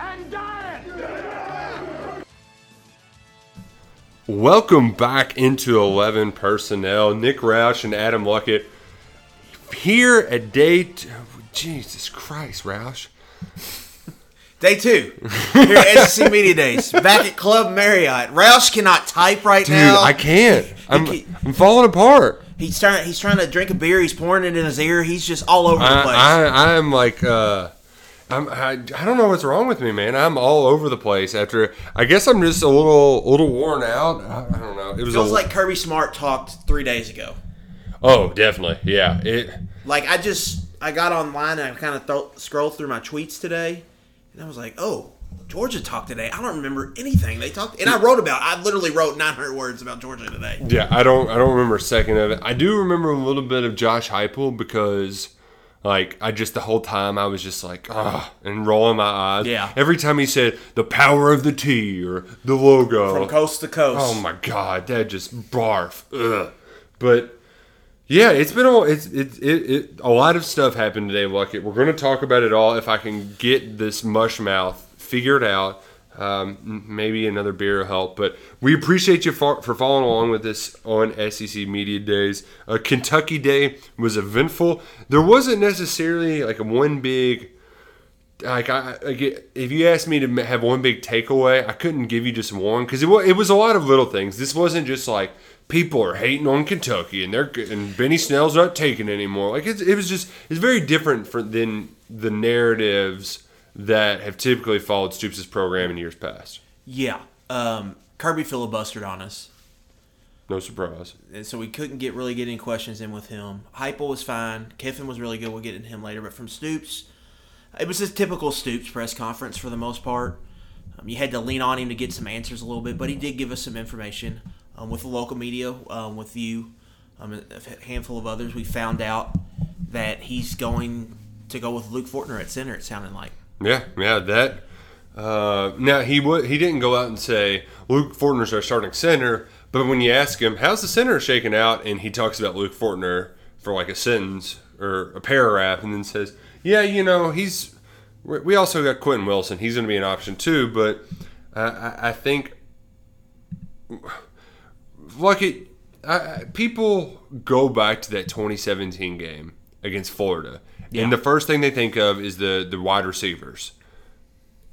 Between living and dying. Welcome back into 11 personnel. Nick Roush and Adam Luckett here at day. T- Jesus Christ, Roush. Day two. Here at SEC Media Days. Back at Club Marriott. Roush cannot type right Dude, now. I can't. I'm, I'm falling apart. He's trying he's trying to drink a beer, he's pouring it in his ear, he's just all over the place. I, I, I'm like, uh, I'm, I, I don't know what's wrong with me, man. I'm all over the place after. I guess I'm just a little, little worn out. I, I don't know. It was Feels a, like Kirby Smart talked three days ago. oh, definitely, yeah. It. Like I just I got online and I kind of th- scrolled through my tweets today, and I was like, oh, Georgia talked today. I don't remember anything they talked, and I wrote about. I literally wrote 900 words about Georgia today. Yeah, I don't I don't remember a second of it. I do remember a little bit of Josh Heupel because like I just the whole time I was just like ah and rolling my eyes. Yeah. Every time he said the power of the T or the logo From coast to coast. Oh my god, that just barf. Ugh. But yeah, it's been a it's it, it, it a lot of stuff happened today, Luckett. We're going to talk about it all if I can get this mush mouth figured out. Um, maybe another beer will help, but we appreciate you for, for following along with us on SEC Media Days. Uh, Kentucky Day was eventful. There wasn't necessarily like one big like I like it- if you asked me to have one big takeaway, I couldn't give you just one because it was it was a lot of little things. This wasn't just like people are hating on Kentucky and they're and Benny Snell's not taking anymore. Like it's, it was just it's very different for, than the narratives that have typically followed Stoops' program in years past. Yeah, um, Kirby filibustered on us. No surprise. and so we couldn't get really get any questions in with him. Heupel was fine. Kiffin was really good. We'll get into him later. But from Stoops, it was a typical Stoops press conference for the most part. Um, you had to lean on him to get some answers a little bit, but he did give us some information um, with the local media, um, with you, um, a handful of others. We found out that he's going to go with Luke Fortner at center. It sounded like. Yeah, yeah, that. Uh, now he would he didn't go out and say Luke Fortner's our starting center, but when you ask him how's the center shaking out, and he talks about Luke Fortner for like a sentence or a paragraph, and then says, "Yeah, you know, he's we also got Quentin Wilson. He's going to be an option too, but I, I, think like it, I- people go back to that 2017 game against Florida, and the first thing they think of is the the wide receivers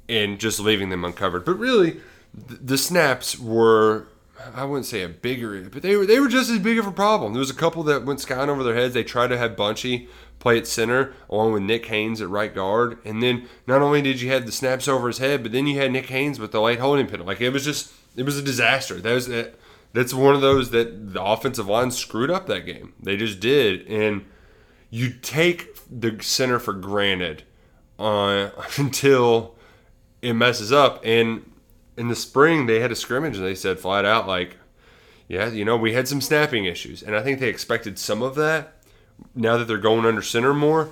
and just leaving them uncovered. But really, the snaps were. I wouldn't say a bigger, but they were they were just as big of a problem. There was a couple that went skying over their heads. They tried to have Bunchy play at center along with Nick Haynes at right guard, and then not only did you have the snaps over his head, but then you had Nick Haynes with the late holding penalty. Like it was just it was a disaster. That was that. That's one of those that the offensive line screwed up that game. They just did, and you take the center for granted uh, until it messes up. And in the spring, they had a scrimmage and they said flat out, like, yeah, you know, we had some snapping issues. And I think they expected some of that now that they're going under center more.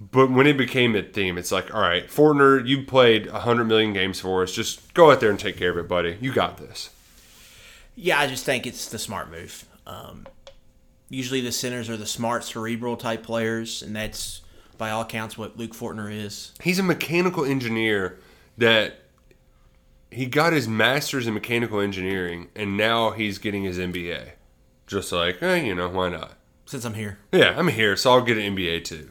But when it became a theme, it's like, all right, Fortner, you played 100 million games for us. Just go out there and take care of it, buddy. You got this. Yeah, I just think it's the smart move. Um, usually the centers are the smart, cerebral type players, and that's by all accounts what Luke Fortner is. He's a mechanical engineer that he got his master's in mechanical engineering and now he's getting his MBA. Just like, eh, you know, why not? since I'm here. Yeah, I'm here, so I'll get an MBA too.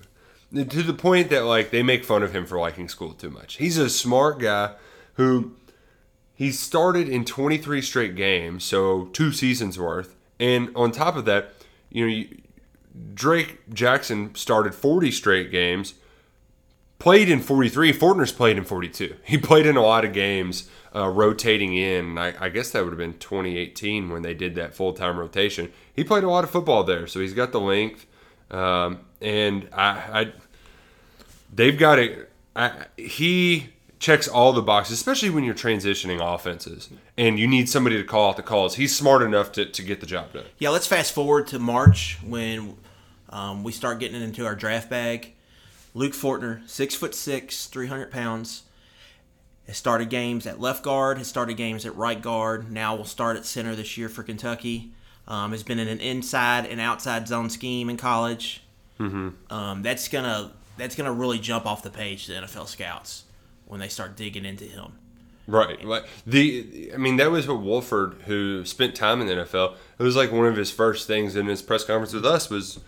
To the point that like they make fun of him for liking school too much. He's a smart guy who he started in 23 straight games, so two seasons worth. And on top of that, you know, you- Drake Jackson started 40 straight games, played in 43. Fortner's played in 42. He played in a lot of games, uh, rotating in. I, I guess that would have been 2018 when they did that full time rotation. He played a lot of football there, so he's got the length. Um, and I, I, they've got it. He checks all the boxes, especially when you're transitioning offenses and you need somebody to call out the calls. He's smart enough to, to get the job done. Yeah, let's fast forward to March when um, we start getting into our draft bag. Luke Fortner, six foot six, three hundred pounds, has started games at left guard, has started games at right guard. Now will start at center this year for Kentucky. Um, has been in an inside and outside zone scheme in college. Mm-hmm. Um, that's gonna that's gonna really jump off the page to NFL scouts when they start digging into him. Right. Like the I mean that was what Wolford who spent time in the NFL. It was like one of his first things in his press conference with us was,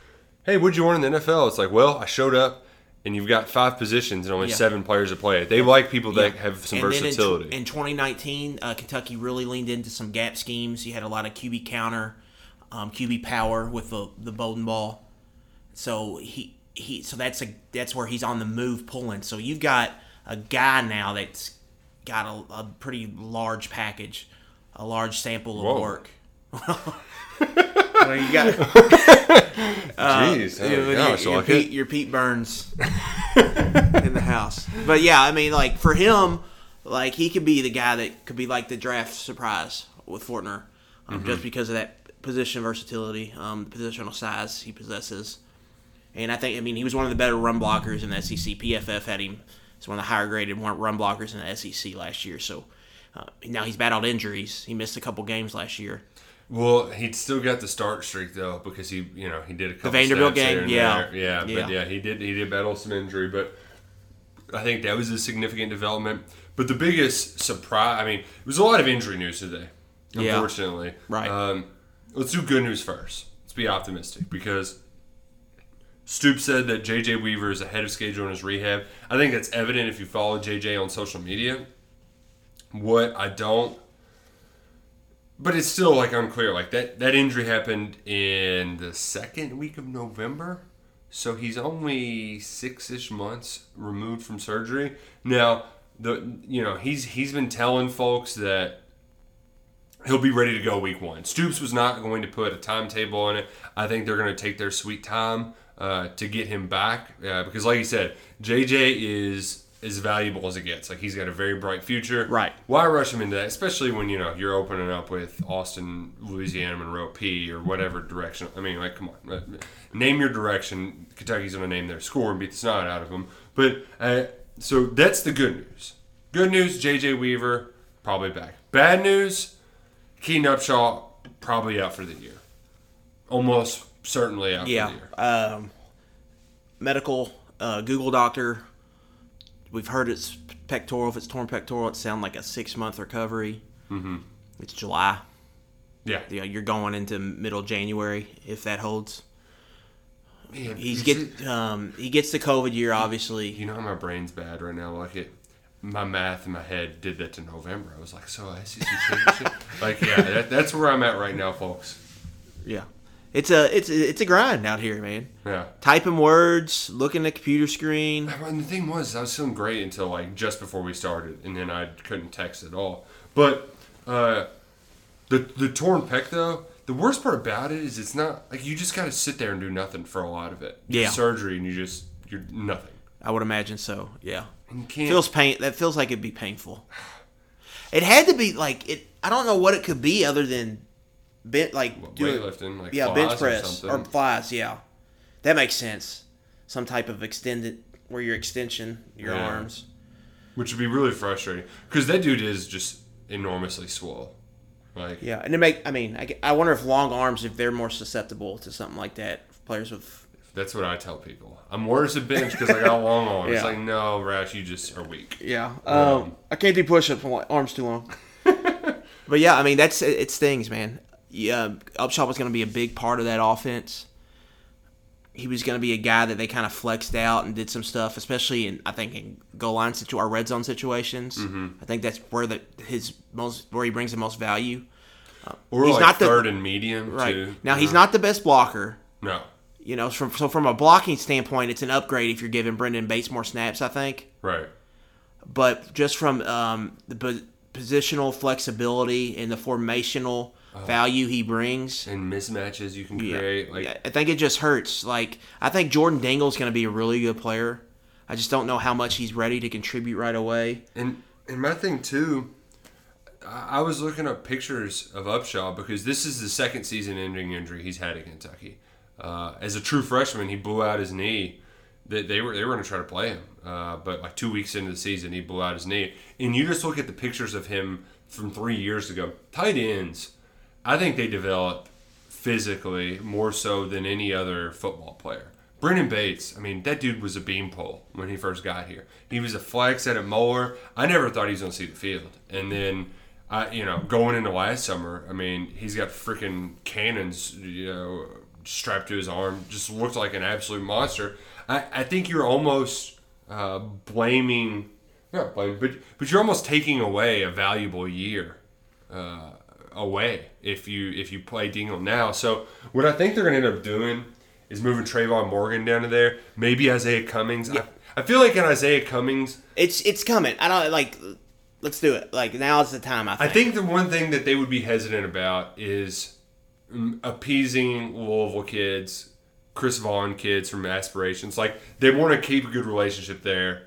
"Hey, what'd you want in the NFL?" It's like, "Well, I showed up and you've got five positions and only Yeah. seven players to play it. They like people that Yeah. have some And then in versatility." In, 2019, uh, Kentucky really leaned into some gap schemes. You had a lot of QB counter, um, QB power with the the Bowden ball. So he he so that's a that's where he's on the move pulling. So you've got a guy now that's got a, a pretty large package, a large sample of Whoa. work. well, you got Jeez, oh Yeah, my when gosh, you're, like Pete, it. you're Pete Burns in the house. But yeah, I mean, like for him, like he could be the guy that could be like the draft surprise with Fortner, um, Mm-hmm. just because of that position versatility, um, the positional size he possesses. And I think, I mean, he was one of the better run blockers in the SEC. PFF had him as one of the higher graded run blockers in the SEC last year. So uh, now he's battled injuries. He missed a couple games last year. Well, he'd still got the start streak though because he, you know, he did a couple Vanderbilt snaps game, yeah. yeah, Yeah. but yeah, he did he did battle some injury, but I think that was a significant development. But the biggest surprise, I mean, it was a lot of injury news today. Yeah. Unfortunately, Right. Um, let's do good news first. Let's be optimistic because Stoop said that JJ Weaver is ahead of schedule in his rehab. I think that's evident if you follow JJ on social media. What I don't but it's still like unclear. Like that that injury happened in the second week of November, so he's only six ish months removed from surgery. Now the you know he's he's been telling folks that he'll be ready to go week one. Stoops was not going to put a timetable on it. I think they're going to take their sweet time uh, to get him back uh, because, like you said, JJ is as valuable as it gets. Like he's got a very bright future. Right. Why rush him into that? Especially when you know you're opening up with Austin, Louisiana, Monroe P, or whatever direction. I mean, like, come on, Uh, name your direction. Kentucky's going to name their score and beat the snot out of them. But uh, so that's the good news. Good news: JJ Weaver probably back. Bad news: Keaton Upshaw probably out for the year. Almost certainly out for the Yeah. year. Um, medical uh, Google doctor. We've heard it's pectoral. If it's torn pectoral, it sounds like a six month recovery. Mm-hmm. It's July. Yeah. Yeah, you're going into middle January if that holds. Man, He's get it- um, he gets the COVID year, obviously. You know how my brain's bad right now. Like it, my math in my head did that to November. I was like, so SEC championship. like yeah, that, that's where I'm at right now, folks. Yeah, it's a it's it's a grind out here, man. Yeah. Typing words, looking at the computer screen. And the thing was, I was feeling great until like just before we started, and then I couldn't text at all. But uh, the the torn pec though, the worst part about it is it's not like you just got to sit there and do nothing for a lot of it. Yeah. surgery and you just you're nothing. I would imagine so. Yeah. And you can't. feels pain that feels like it'd be painful it had to be like it i don't know what it could be other than bent like doing- weightlifting, like yeah bench press or, something? flies yeah that makes sense some type of extended where your extension your Yeah. arms which would be really frustrating because that dude is just enormously swole. Like yeah and it make i mean I, I wonder if long arms if they're more susceptible to something like that players with that's what I tell people. I'm worse at bench because I got long arms. Yeah. It's like no, Rash, you just are weak. Yeah. Um, I can't do push-ups my arms too long. but yeah, I mean that's it, it stings, man. Yeah, Upshaw was going to be a big part of that offense. he was going to be a guy that they kind of flexed out and did some stuff, especially in I think in goal line situ or red zone situations. Mm-hmm. I think that's where the his most where he brings the most value. Or He's like not the- third and medium Right too. now, he's not the best blocker. No. You know, from so from a blocking standpoint, it's an upgrade if you're giving Brenden Bates more snaps. I think. Right. but just from um, the positional flexibility and the formational value he brings, And mismatches you can yeah, create. Like yeah, I think it just hurts. Like I think Jordan Dingle's going to be a really good player. I just don't know how much he's ready to contribute right away. And and my thing too, I I was looking up pictures of Upshaw because this is the second season-ending injury he's had at Kentucky. Uh, as a true freshman, he blew out his knee. They, they were they were going to try to play him, uh, but like two weeks into the season, he blew out his knee. And you just look at the pictures of him from three years ago. Tight ends, I think they develop physically more so than any other football player. Brenden Bates, I mean, that dude was a beanpole when he first got here. He was a flex at a mower. I never thought he was going to see the field. And then, I, you know, going into last summer, I mean, he's got freaking cannons, you know, strapped to his arm. Just looked like an absolute monster. I, I think you're almost uh, blaming, not blaming, but but you're almost taking away a valuable year uh, away if you if you play Dingle now. So what I think they're going to end up doing is moving Trayvon Morgan down to there. Maybe Isaiah Cummings. I, I feel like an Isaiah Cummings. It's it's coming. I don't like. Let's do it. Like now is the time. I I think. think the one thing that they would be hesitant about is appeasing Louisville kids, Chris Vaughn kids from aspirations. Like they want to keep a good relationship there.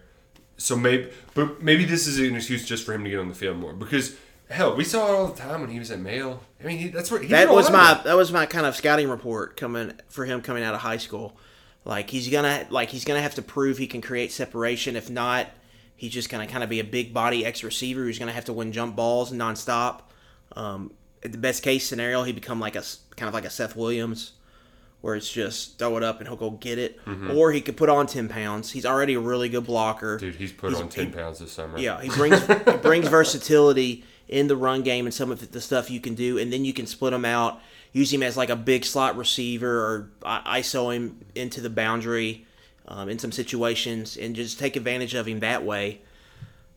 So maybe, but maybe this is an excuse just for him to get on the field more because hell, we saw it all the time when he was at Male. I mean, he, that's what he that was my that was my kind of scouting report coming for him coming out of high school. Like he's gonna like he's gonna have to prove he can create separation. If not, he's just gonna kind of be a big body X receiver who's gonna have to win jump balls nonstop. Um, the best case scenario, he become like a kind of like a Seth Williams, where it's just throw it up and he'll go get it. Or he could put on ten pounds. He's already a really good blocker. Mm-hmm. Dude, he's put on ten pounds this summer. Yeah, he brings he brings versatility in the run game and some of the stuff you can do, and then you can split him out, use him as like a big slot receiver, or ISO him into the boundary um, in some situations, and just take advantage of him that way.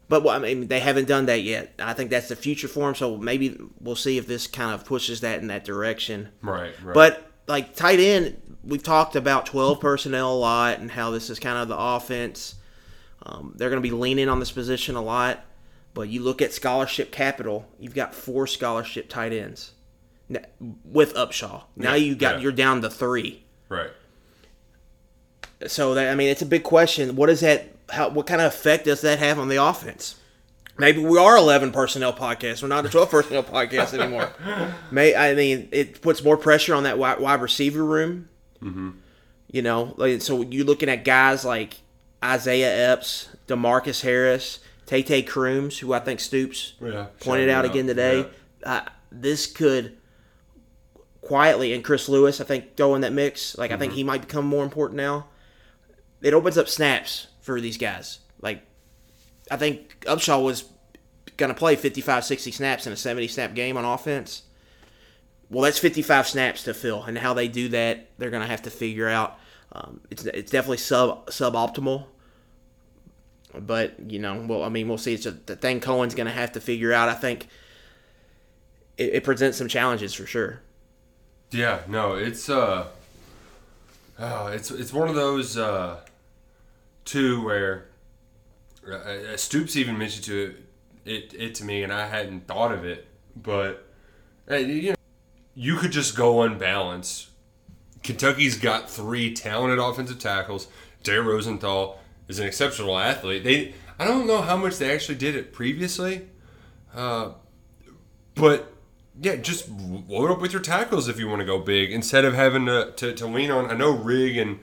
But well, I mean, they haven't done that yet. I think that's the future for him. So maybe we'll see if this kind of pushes that in that direction. Right, right. But like tight end, we've talked about twelve personnel a lot and how this is kind of the offense. Um, they're going to be leaning on this position a lot. But you look at scholarship capital, you've got four scholarship tight ends with Upshaw. Now Yeah, you got yeah. you're down to three. right. So that I mean, it's a big question. What does that? How? What kind of effect does that have on the offense? Maybe we are eleven personnel podcast. We're not a twelve personnel podcast anymore. May I mean it puts more pressure on that wide, wide receiver room. Mm-hmm. You know, like, so you're looking at guys like Isaiah Epps, Demarcus Harris, Tay Tay Crooms, who I think Stoops Yeah, pointed out out, again today. Uh, this could quietly, and Chris Lewis, I think, go in that mix. Like, I think he might become more important now. It opens up snaps for these guys. Like, I think Upshaw was going to play 55, 60 snaps in a 70 snap game on offense. Well, that's 55 snaps to fill, and how they do that, they're going to have to figure out. Um, it's, it's definitely sub suboptimal, but you know, well, I mean, we'll see. It's a, the thing Coen's going to have to figure out. I think it, it presents some challenges for sure. Yeah, no, it's uh, oh, it's it's one of those uh, too where uh, Stoops even mentioned to it, it it to me, and I hadn't thought of it, but uh, you know, you could just go unbalanced. Kentucky's got three talented offensive tackles. Dare Rosenthal is an exceptional athlete. They I don't know how much they actually did it previously, uh, but yeah, just load up with your tackles if you want to go big instead of having to, to, to lean on. I know Rigg and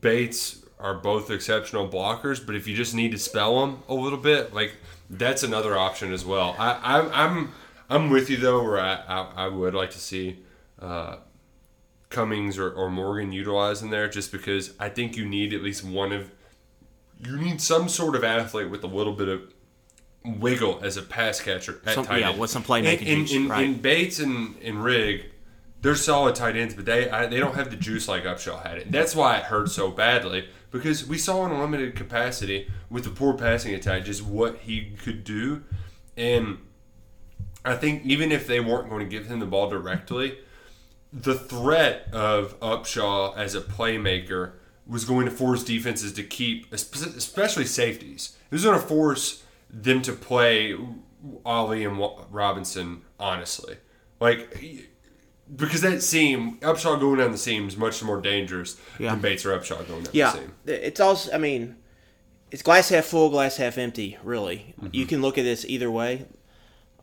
Bates are both exceptional blockers, but if you just need to spell them a little bit, like that's another option as well. I, I'm I'm I'm with you though, where I I, I would like to see uh, Cummings or, or Morgan utilized in there, just because I think you need at least one of you need some sort of athlete with a little bit of wiggle as a pass catcher at Some- tight yeah, end. with some playmaking In, in, right. in Bates and, and Rigg, they're solid tight ends, but they I, they don't have the juice like Upshaw had it. That's why it hurt so badly because we saw in a limited capacity with the poor passing attack just what he could do, and I think even if they weren't going to give him the ball directly, the threat of Upshaw as a playmaker was going to force defenses to keep, especially safeties. It was going to force them to play Ali and Robinson honestly, like because that seam Upshaw going down the seam is much more dangerous Yeah. than Bates or Upshaw going down Yeah, the seam. it's also. I mean, it's glass half full, glass half empty. Really, you can look at this either way.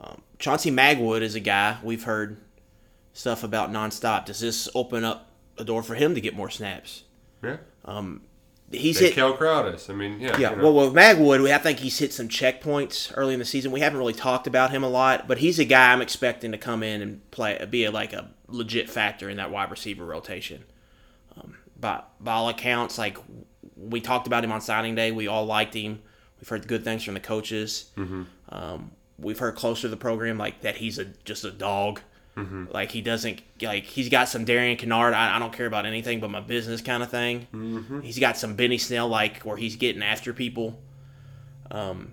Um, Chauncey Magwood is a guy we've heard stuff about nonstop. Does this open up a door for him to get more snaps? Yeah, He's they hit. Cal Crowdus. I mean, yeah, Yeah, you know. well, with Magwood, I think he's hit some checkpoints early in the season. We haven't really talked about him a lot, but he's a guy I'm expecting to come in and play, be a, like a legit factor in that wide receiver rotation. Um, by by all accounts, like we talked about him on signing day, we all liked him. We've heard good things from the coaches. Um, we've heard closer to the program like that he's a just a dog. Like he doesn't like he's got some Darian Kinnard. I, I don't care about anything but my business kind of thing. Mm-hmm. He's got some Benny Snell like where he's getting after people. Um,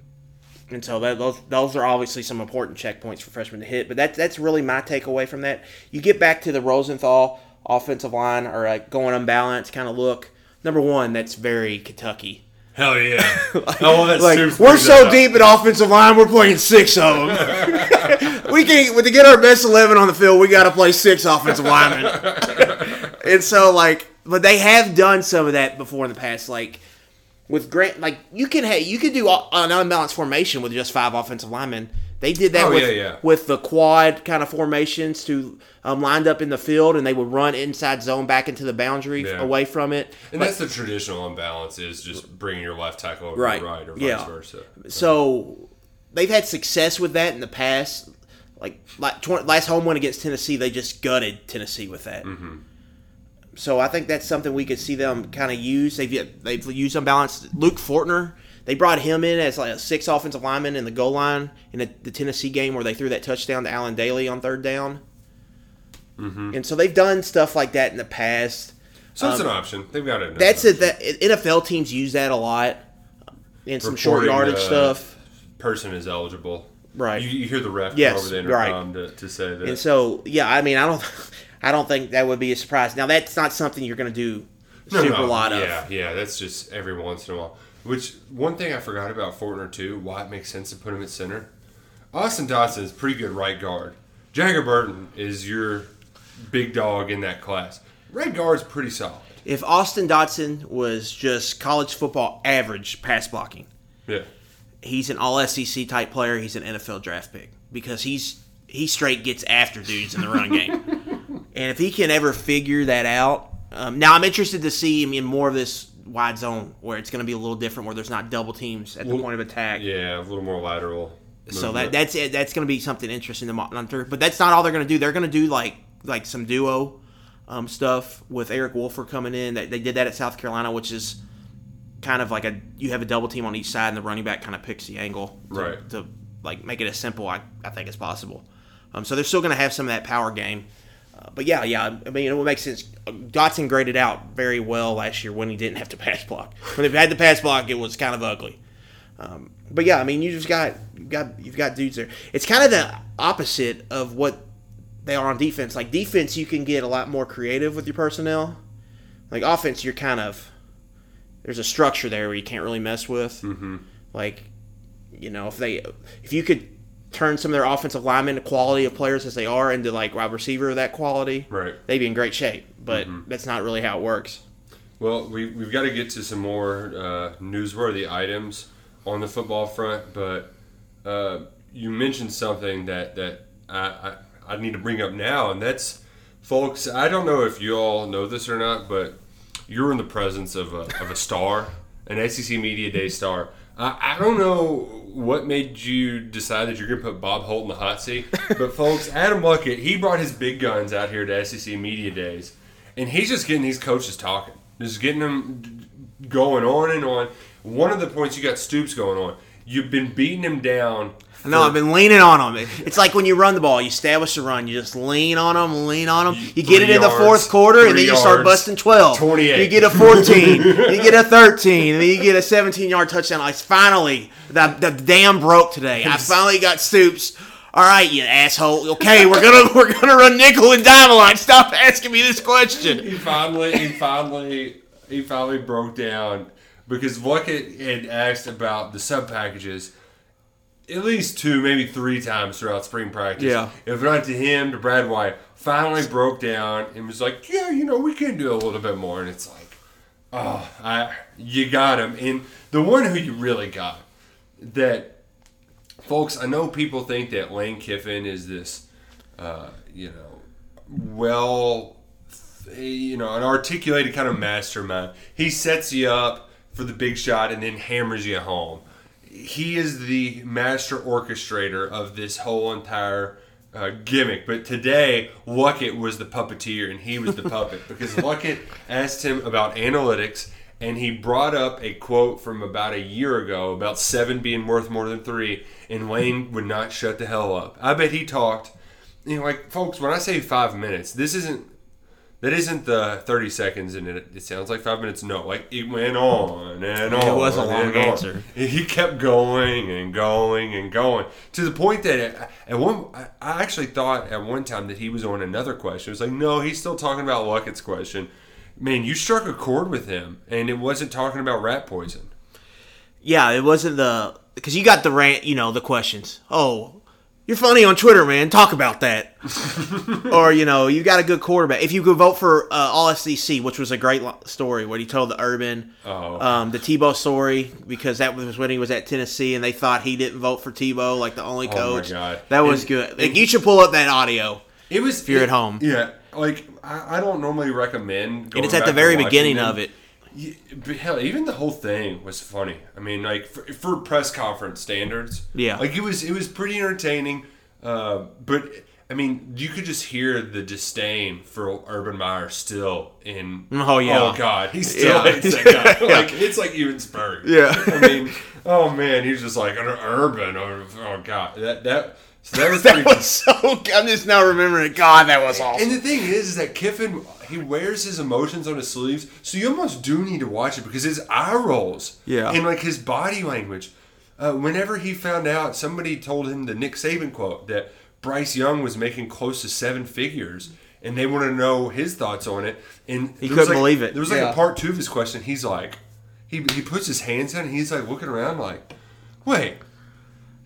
and so that, those those are obviously some important checkpoints for freshmen to hit. But that that's really my takeaway from that. You get back to the Rosenthal offensive line or like going unbalanced kind of look. Number one, that's very Kentucky. Hell yeah. that's Like we're so up. deep at offensive line, we're playing six of them. we can to get our best eleven on the field, we got to play six offensive linemen. and so like, but they have done some of that before in the past. Like with Grant, like you can have you can do an unbalanced formation with just five offensive linemen. They did that Oh, with yeah, yeah. with the quad kind of formations to um, lined up in the field, and they would run inside zone back into the boundary Yeah. away from it. And that's the traditional imbalance is just bringing your left tackle over Right. the right or vice versa. So they've had success with that in the past. Like, like last home win against Tennessee, they just gutted Tennessee with that. Mm-hmm. So I think that's something we could see them kind of use. They've they've used unbalanced. Luke Fortner, they brought him in as like a six offensive lineman in the goal line in the, the Tennessee game where they threw that touchdown to Allen Daly on third down. Mm-hmm. And so they've done stuff like that in the past. So it's an option. They've got it. Um, That's it. That NFL teams use that a lot in some short yardage stuff. Person is eligible. Right. You, you hear the ref Yes, over the intercom to, to say that. And so, yeah, I mean, I don't, I don't think that would be a surprise. Now, that's not something you're going to do No, super no, lot of. Yeah, yeah, that's just every once in a while. Which one thing I forgot about Fortner too, why it makes sense to put him at center. Austin Dotson is pretty good right guard. Jager Burton is your big dog in that class. Right guard's pretty solid. If Austin Dotson was just college football average pass blocking, Yeah. he's an All SEC type player. He's an NFL draft pick because he's he straight gets after dudes in the run game. and if he can ever figure that out, um, now I'm interested to see him in more of this wide zone where it's going to be a little different, where there's not double teams at the point of attack. Yeah, a little more lateral. So that that's it. That's going to be something interesting to monitor. But that's not all they're going to do. They're going to do like like some duo um, stuff with Eric Wolford coming in. They, they did that at South Carolina, which is kind of like a you have a double team on each side, and the running back kind of picks the angle to, Right. to like make it as simple I, I think as possible. Um, so they're still going to have some of that power game. Uh, but yeah, yeah, I mean, it would make sense. Dotson graded out very well last year when he didn't have to pass block. When they had the pass block, it was kind of ugly. Um, but yeah, I mean, you just got you've got you've got dudes there. It's kind of the opposite of what they are on defense. Like defense, you can get a lot more creative with your personnel. Like offense, you're kind of there's a structure there where you can't really mess with. Mm-hmm. Like, you know, if they if you could turn some of their offensive linemen, the quality of players as they are, into like wide receiver of that quality, Right. they'd be in great shape. But that's not really how it works. Well, we, we've got to get to some more uh, newsworthy items on the football front, but uh, you mentioned something that, that I, I, I need to bring up now, and that's, folks, I don't know if you all know this or not, but you're in the presence of a, of a star, an SEC Media Day star. I, I don't know what made you decide that you're going to put Bob Holt in the hot seat, but folks, Adam Luckett, he brought his big guns out here to SEC Media Days, and he's just getting these coaches talking, just getting them going on and on. One of the points you got Stoops going on. You've been beating him down. No, I've been leaning on them. It's like when you run the ball, you establish the run, you just lean on them, lean on them. You get it in the fourth quarter, and then you start yards, busting 12. 28. You get a 14, you get a 13, and then you get a 17 yard touchdown. Like, finally, the, the dam broke today. I finally got Stoops. All right, you asshole. Okay, we're gonna we're gonna run nickel and dime a lot. Stop asking me this question. he finally, he finally, he finally broke down because Luckett had asked about the sub packages at least two, maybe three times throughout spring practice. Yeah. If not to him, to Brad White, finally broke down and was like, "Yeah, you know, we can do a little bit more." And it's like, oh, I, you got him. And the one who you really got that, folks, I know people think that Lane Kiffin is this, uh, you know, well you know, an articulated kind of mastermind. He sets you up for the big shot and then hammers you home. He is the master orchestrator of this whole entire uh, gimmick. But today, Luckett was the puppeteer and he was the puppet because Luckett asked him about analytics and he brought up a quote from about a year ago about seven being worth more than three, and Lane would not shut the hell up. I bet he talked. You know, like folks, when I say five minutes, this isn't that isn't the 30 seconds and it, it sounds like five minutes. No, like it went on and on. It was a long on. answer. He kept going and going and going to the point that at, one, I- I actually thought at one time that he was on another question. It was like, no, he's still talking about Luckett's question. Man, you struck a chord with him, and it wasn't talking about rat poison. Yeah, it wasn't the because you got the rant, you know, the questions. Oh, you're funny on Twitter, man. Talk about that. or you know, you got a good quarterback. If you could vote for uh, All SEC, which was a great lo- story, what he told the Urban, Oh. um, the Tebow story, because that was when he was at Tennessee, and they thought he didn't vote for Tebow, like the only coach. Oh my coach. God. That was And- good. Like, you should pull up that audio. It was If you're it- at home. Yeah, like I, I don't normally recommend. And it's at the very beginning of it. Hell, even the whole thing was funny. I mean, like for, for press conference standards, Yeah. like it was it was pretty entertaining. Uh, but I mean, you could just hear the disdain for Urban Meyer still in. Oh, yeah. Oh God, he still Yeah. hates that guy. Like it's like even Spurrier. Yeah. I mean, oh man, he's just like Urban. Oh, oh God, that that. So that was That was so. I'm just now remembering. God, that was awesome. and the thing is, is that Kiffin he wears his emotions on his sleeves, so you almost do need to watch it because his eye rolls, Yeah. and like his body language. Uh, whenever he found out, somebody told him the Nick Saban quote that Bryce Young was making close to seven figures, and they want to know his thoughts on it. And He couldn't like- believe it. There was like Yeah. a part two of his question. He's like, he he puts his hands down, and he's like looking around, like, wait.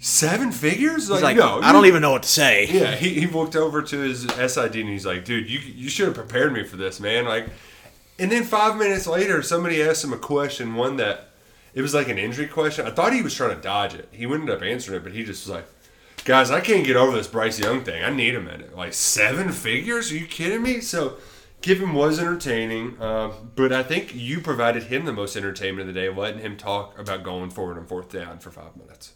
Seven figures? He's like, no, I don't even know what to say. yeah, he, he looked over to his SID and he's like, dude, you, you should have prepared me for this, man. Like, and then five minutes later, somebody asked him a question, one that it was like an injury question. I thought he was trying to dodge it. He ended up answering it, but he just was like, guys, I can't get over this Bryce Young thing. I need a minute. Like, seven figures? Are you kidding me? So, Kiffin was entertaining, uh, but I think you provided him the most entertainment of the day, letting him talk about going forward on fourth down for five minutes.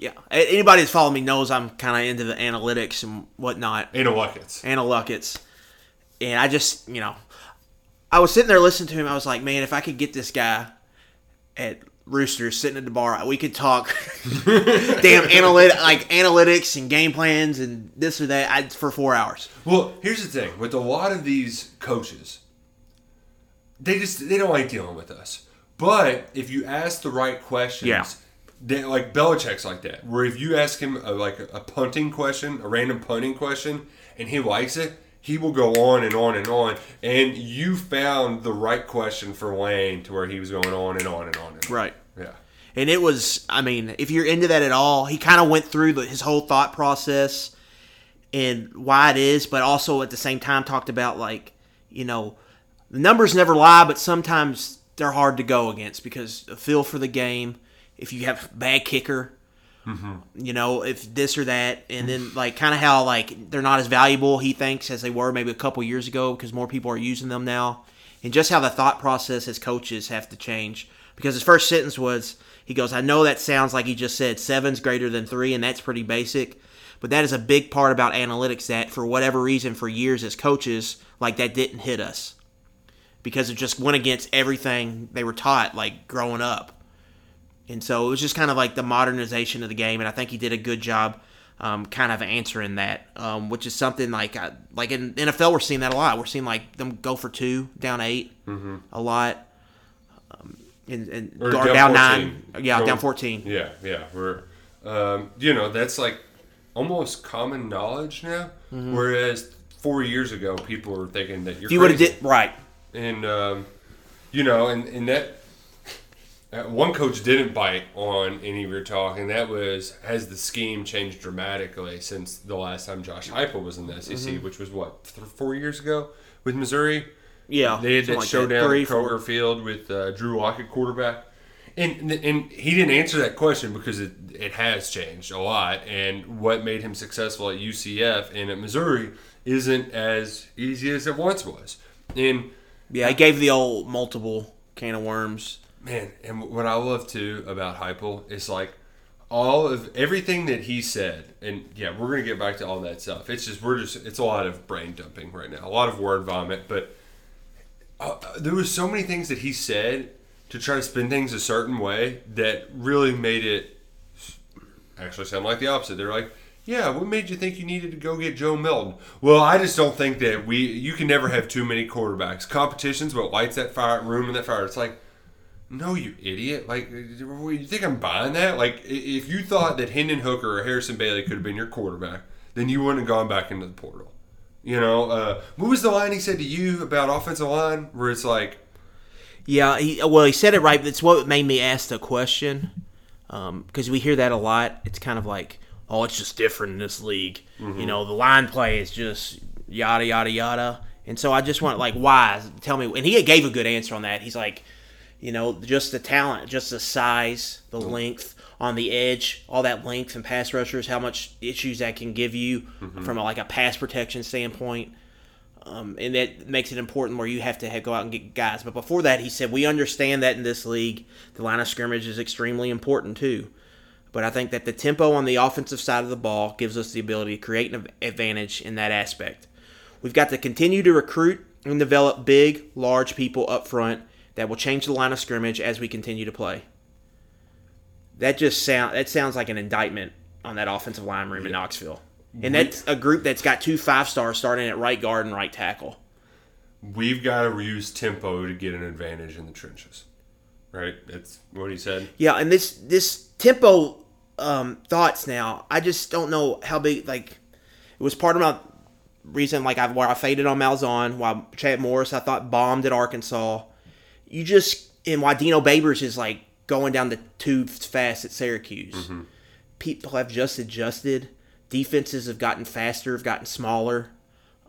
Yeah. Anybody that's followed me knows I'm kind of into the analytics and whatnot. Anna Luckets. Anna Luckett's. And I just, you know, I was sitting there listening to him. I was like, man, if I could get this guy at Roosters sitting at the bar, we could talk damn analytic, like analytics and game plans and this or that I, for four hours. Well, here's the thing with a lot of these coaches, they just they don't like dealing with us. But if you ask the right questions, Yeah. Like Belichick's like that. Where if you ask him a, like a punting question, a random punting question, and he likes it, he will go on and on and on. And you found the right question for Lane to where he was going on and on and on. And on. Right. Yeah. And it was, I mean, if you're into that at all, he kind of went through the, his whole thought process and why it is, but also at the same time talked about like, you know, the numbers never lie, but sometimes they're hard to go against because a feel for the game. If you have bad kicker, mm-hmm. you know, if this or that, and then like kind of how like they're not as valuable he thinks as they were maybe a couple years ago because more people are using them now, and just how the thought process as coaches have to change. Because his first sentence was, he goes, "I know that sounds like he just said seven's greater than three, and that's pretty basic." But that is a big part about analytics that, for whatever reason, for years as coaches, like that didn't hit us because it just went against everything they were taught, like growing up. And so it was just kind of like the modernization of the game, and I think he did a good job, um, kind of answering that, um, which is something like uh, like in NFL we're seeing that a lot. We're seeing like them go for two, down 8 a lot, um, and, and Mm-hmm. Or down down, nine, yeah, Go- down fourteen. Yeah, yeah. We're, um, you know, that's like almost common knowledge now. Whereas four years ago, people were thinking that you're. Mm-hmm. You would have did right, and um, you know, and, and that one coach didn't bite on any of your talk, and that was has the scheme changed dramatically since the last time Josh Heupel was in the SEC, Mm-hmm. which was what th- four years ago with Missouri. yeah, They had that like showdown at. Kroger Field with uh, Drew Lockett quarterback. And, and he didn't answer that question because it, it has changed a lot. And what made him successful at UCF and at Missouri isn't as easy as it once was. And Yeah, I gave the old multiple can of worms. Man, and what I love too about Heupel is like all of everything that he said. And yeah, we're gonna get back to all that stuff. It's just we're just it's a lot of brain dumping right now, a lot of word vomit. But uh, there was so many things that he said to try to spin things a certain way that really made it actually sound like the opposite. They're like, "Yeah, what made you think you needed to go get Joe Milton?" Well, I just don't think that we you can never have too many quarterbacks. Competition's what lights that fire room and that fire. It's like, no, you idiot! Like, you think I'm buying that? Like, if you thought that Hendon Hooker or Harrison Bailey could have been your quarterback, then you wouldn't have gone back into the portal. You know, uh, what was the line he said to you about offensive line? Where it's like, Yeah, he, well, he said it right. But it's what made me ask the question because we hear that a lot. It's kind of like, oh, it's just different in this league. You know, the line play is just yada yada yada. And so I just want like, why? Tell me. And he gave a good answer on that. He's like, you know, just the talent, just the size, the length on the edge, all that length and pass rushers, how much issues that can give you from a, like a pass protection standpoint. Um, and that makes it important where you have to have, go out and get guys. But before that, he said we understand that in this league, the line of scrimmage is extremely important too. But I think that the tempo on the offensive side of the ball gives us the ability to create an advantage in that aspect. We've got to continue to recruit and develop big, large people up front that will change the line of scrimmage as we continue to play. That just sound that sounds like an indictment on that offensive line room in Knoxville. And that's a group that's got two five stars starting at right guard and right tackle. we've got to use tempo to get an advantage in the trenches. Right? That's what he said. Yeah, and this this tempo um, thoughts now, I just don't know how big. Like, it was part of my reason, like I where I faded on Malzahn, while Chad Morris I thought bombed at Arkansas. You just and why Dino Babers is like going down the too fast at Syracuse. People have just adjusted. Defenses have gotten faster, have gotten smaller.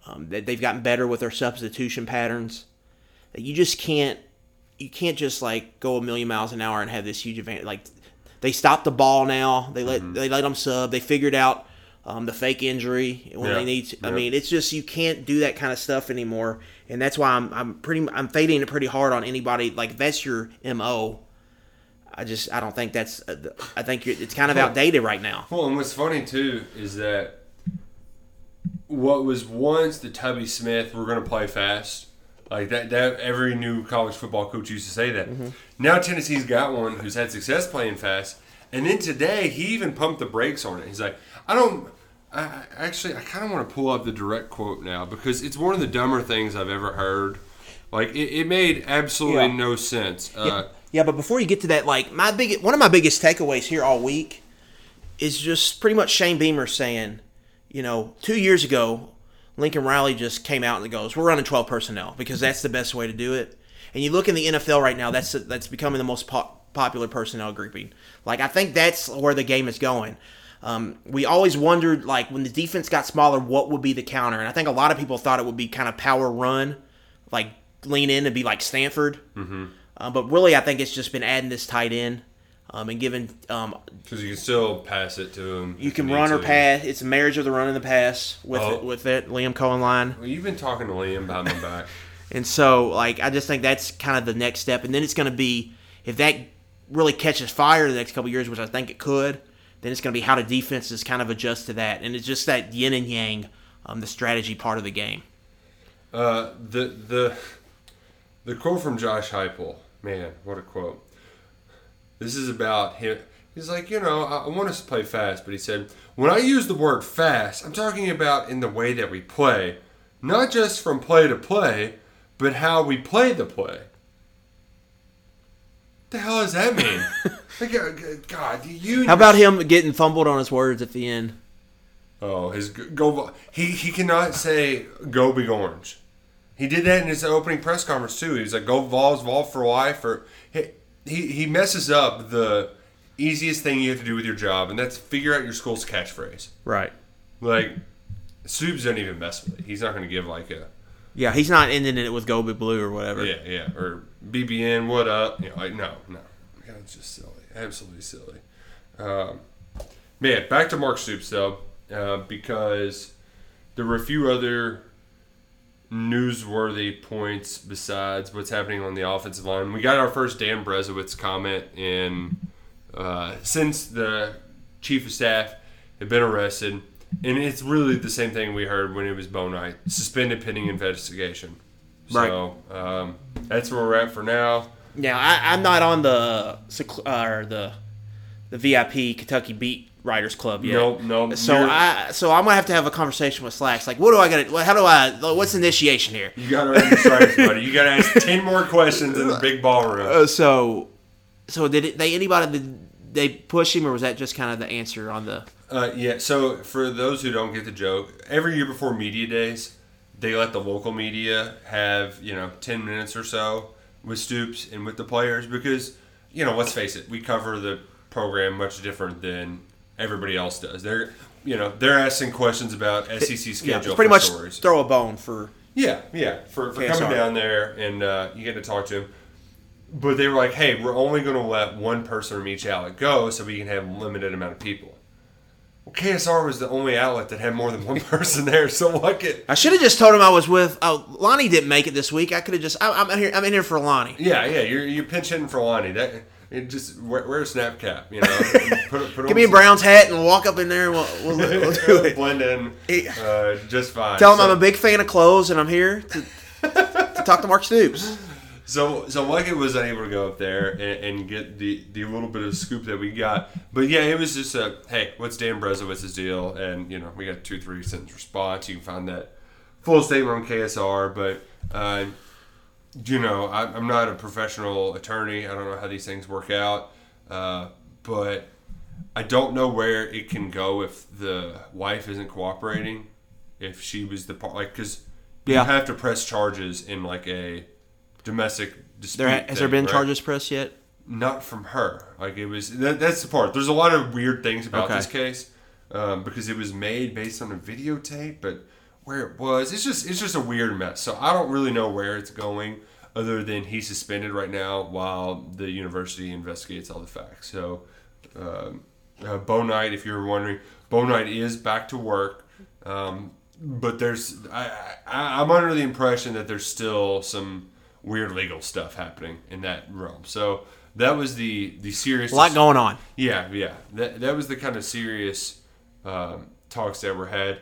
Um, they, they've gotten better with their substitution patterns. You just can't you can't just like go a million miles an hour and have this huge advantage. Like they stopped the ball now. They let they let them sub. They figured out um, the fake injury when Yeah. they need. To. I Yeah. mean, it's just you can't do that kind of stuff anymore, and that's why I'm I'm pretty I'm fading it pretty hard on anybody. Like if that's your mo. I just I don't think that's uh, I think you're, it's kind of outdated right now. Well, and what's funny too is that what was once the Tubby Smith, we're going to play fast. Like that, that every new college football coach used to say that. Now Tennessee's got one who's had success playing fast, and then today he even pumped the brakes on it. He's like, I don't. I actually, I kind of want to pull up the direct quote now because it's one of the dumber things I've ever heard. Like it, it made absolutely Yeah. no sense. Uh, Yeah, but before you get to that, like my big one of my biggest takeaways here all week is just pretty much Shane Beamer saying, you know, two years ago, Lincoln Riley just came out and goes, "We're running twelve personnel because that's the best way to do it." And you look in the NFL right now, that's that's becoming the most pop, popular personnel grouping. Like I think that's where the game is going. Um, we always wondered, like when the defense got smaller, what would be the counter? And I think a lot of people thought it would be kind of power run, like lean in and be like Stanford. Mm-hmm. Uh, but really, I think it's just been adding this tight end um, and giving um, Because you can still pass it to him. you can run or to. pass. It's a marriage of the run and the pass with Oh. it, with it. Liam Coen line. Well, you've been talking to Liam behind my back. And so, like, I just think that's kind of the next step. And then it's going to be if that really catches fire the next couple years, which I think it could, then it's going to be how the defenses kind of adjust to that. And it's just that yin and yang, um, the strategy part of the game. Uh, the the the quote from Josh Heupel, man, what a quote! This is about him. He's like, you know, I, I want us to play fast, but he said, when I use the word fast, I'm talking about in the way that we play, not just from play to play, but how we play the play. The hell does that mean? like, uh, God, you. How about him getting fumbled on his words at the end? Oh, his go. He he cannot say "Go Big Orange." He did that in his opening press conference too. He was like, "Go Vols, Vol for life." Or he he, he messes up the easiest thing you have to do with your job, and that's figure out your school's catchphrase. Right. Like Stoops doesn't even mess with it. He's not going to give like a Yeah, he's not ending it with Go Big Blue or whatever. yeah yeah or BBN what up. You know, like no no, God, it's just silly, absolutely silly. Um, man, back to Mark Stoops though, uh, because there were a few other newsworthy points besides what's happening on the offensive line. We got our first Dan Berezowitz comment in uh, since the chief of staff had been arrested, and it's really the same thing we heard when it was Bo Knight, suspended pending investigation. So um, that's where we're at for now. Now I, I'm not on the uh, or the the VIP Kentucky Beat Writers Club yet. Nope, nope. So I so I'm gonna have to have a conversation with Slacks. Like, what do I got? to How do I? What's initiation here? You got to earn stripes, buddy. You got to ask ten more questions in the big ballroom. Uh, so so did it, they anybody did they push him or was that just kind of the answer on the? Uh, yeah. So for those who don't get the joke, every year before media days, they let the local media have you know ten minutes or so with Stoops and with the players because you know let's face it, we cover the program much different than everybody else does. They're you know they're asking questions about SEC schedule. Yeah, pretty for much stories. throw a bone for. Yeah, yeah, for, for KSR. coming down there and uh, you get to talk to him. But they were like, hey, we're only going to let one person from each outlet go so we can have a limited amount of people. Well, KSR was the only outlet that had more than one person there, so what could. I should have just told him I was with. Oh, Lonnie didn't make it this week. I could have just. I, I'm in here. I'm in here for Lonnie. Yeah, yeah, you're, you're pinch hitting for Lonnie. That, it just wear, wear a snap cap, you know. Put, put Give me a Browns hat and walk up in there and we'll, we'll, we'll do it. Blend in uh, just fine. Tell him So- I'm a big fan of clothes and I'm here to, to talk to Mark Stoops. So so Luckett was unable to go up there and, and get the, the little bit of scoop that we got. But yeah, it was just a hey, what's Dan Berezowitz's deal? And you know, we got two three sentence response. You can find that full statement on KSR. But uh, you know, I, I'm not a professional attorney. I don't know how these things work out. Uh, but I don't know where it can go if the wife isn't cooperating. If she was the part, like, because Yeah. you have to press charges in like a domestic dispute. There has there been right? charges pressed yet? Not from her. Like it was. That, that's the part. There's a lot of weird things about Okay. this case um, because it was made based on a videotape, but where it was, it's just it's just a weird mess. So I don't really know where it's going, other than he's suspended right now while the university investigates all the facts. So, um, uh, Bo Knight, if you're wondering, Bo Knight is back to work. Um, but there's, I, I, I'm under the impression that there's still some weird legal stuff happening in that realm. So that was the the serious A lot going on. yeah, yeah. That that was the kind of serious um, talks that were had.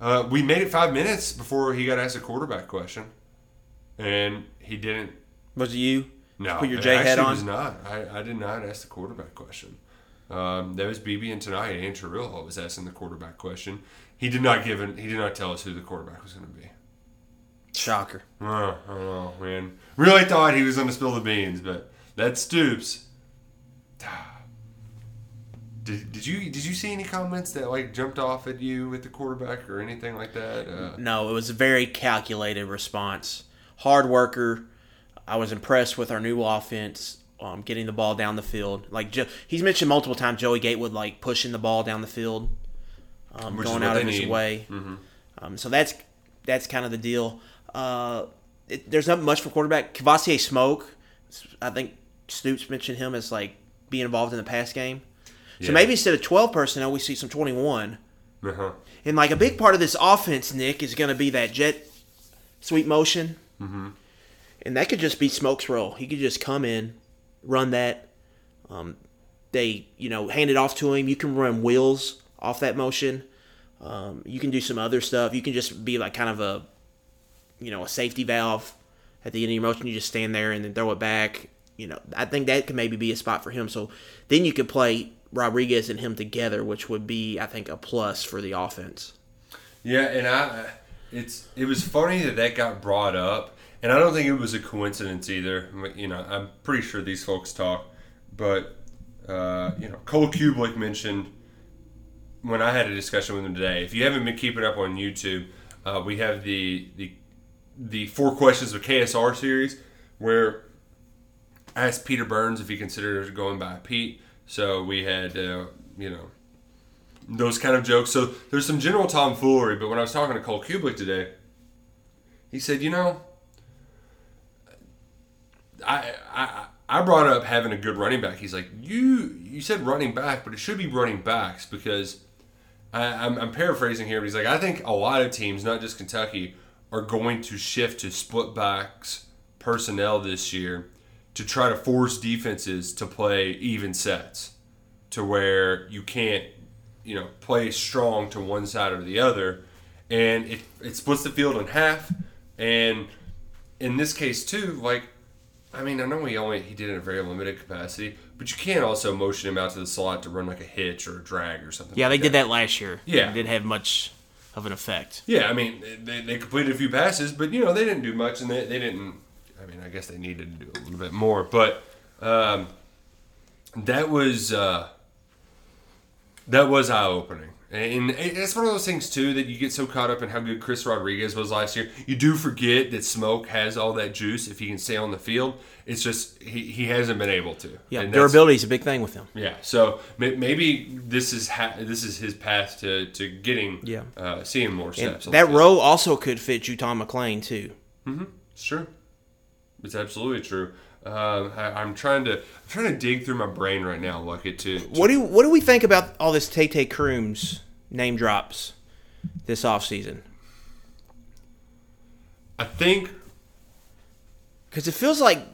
Uh, we made it five minutes before he got asked a quarterback question, and he didn't. Was it you? No, Put your J hat on. was not. I, I did not ask the quarterback question. Um, that was BBN Tonight. Andrew Trujillo was asking the quarterback question. He did not give. An, he did not tell us who the quarterback was going to be. Shocker. Uh, I don't know, man. Really thought he was going to spill the beans, but that Stoops. Did, did you did you see any comments that like jumped off at you with the quarterback or anything like that? Uh, No, it was a very calculated response. Hard worker. I was impressed with our new offense, um, getting the ball down the field. Like he's mentioned multiple times, Joey Gatewood like pushing the ball down the field, um, going out of his need. way. Mhm. Um, so that's that's kind of the deal. Uh, it, there's not much for quarterback. Kavosiey Smoke, I think Stoops mentioned him as like being involved in the pass game. So Yeah. maybe instead of 12 personnel, we see some 21. Uh-huh. And like a big part of this offense, Nick, is going to be that jet sweep motion. Mhm. And that could just be Smoke's role. He could just come in, run that. Um, they, you know, hand it off to him. You can run wheels off that motion. Um, you can do some other stuff. You can just be like kind of a, you know, a safety valve at the end of your motion. You just stand there and then throw it back. You know, I think that could maybe be a spot for him. So then you could play Rodriguez and him together, which would be, I think, a plus for the offense. Yeah, and I, it's it was funny that that got brought up, and I don't think it was a coincidence either. You know, I'm pretty sure these folks talk, but uh, you know, Cole Cubelic mentioned when I had a discussion with him today. If you haven't been keeping up on YouTube, uh, we have the the the four questions of KSR series where I asked Peter Burns if he considered going by Pete. So we had uh, you know those kind of jokes. So there's some general tomfoolery, but when I was talking to Cole Cubelic today, he said, you know, I I I brought up having a good running back. He's like, you you said running back, but it should be running backs because I, I'm, I'm paraphrasing here, but he's like, I think a lot of teams, not just Kentucky, are going to shift to split backs personnel this year to try to force defenses to play even sets to where you can't, you know, play strong to one side or the other. And it, it splits the field in half. And in this case, too, like, I mean, I know he only he did it in a very limited capacity, but you can't also motion him out to the slot to run like a hitch or a drag or something. Yeah, like they did that last year. Yeah. It didn't have much of an effect. Yeah, I mean, they, they completed a few passes, but you know they didn't do much, and they, they didn't. I mean, I guess they needed to do a little bit more, but um, that was uh, that was eye opening, and it's one of those things too that you get so caught up in how good Chris Rodriguez was last year, you do forget that Smoke has all that juice if he can stay on the field. It's just he, he hasn't been able to. Yeah, And durability is a big thing with him. yeah, so maybe this is ha- this is his path to, to getting Yeah. uh, seeing more steps. that row also could fit JuTahn McClain too. Mm-hmm. It's true. It's absolutely true. Um, I, I'm trying to I'm trying to dig through my brain right now, Lucky, to, to What do you, what do we think about all this Tay Tay Crooms name drops this offseason? I think because it feels like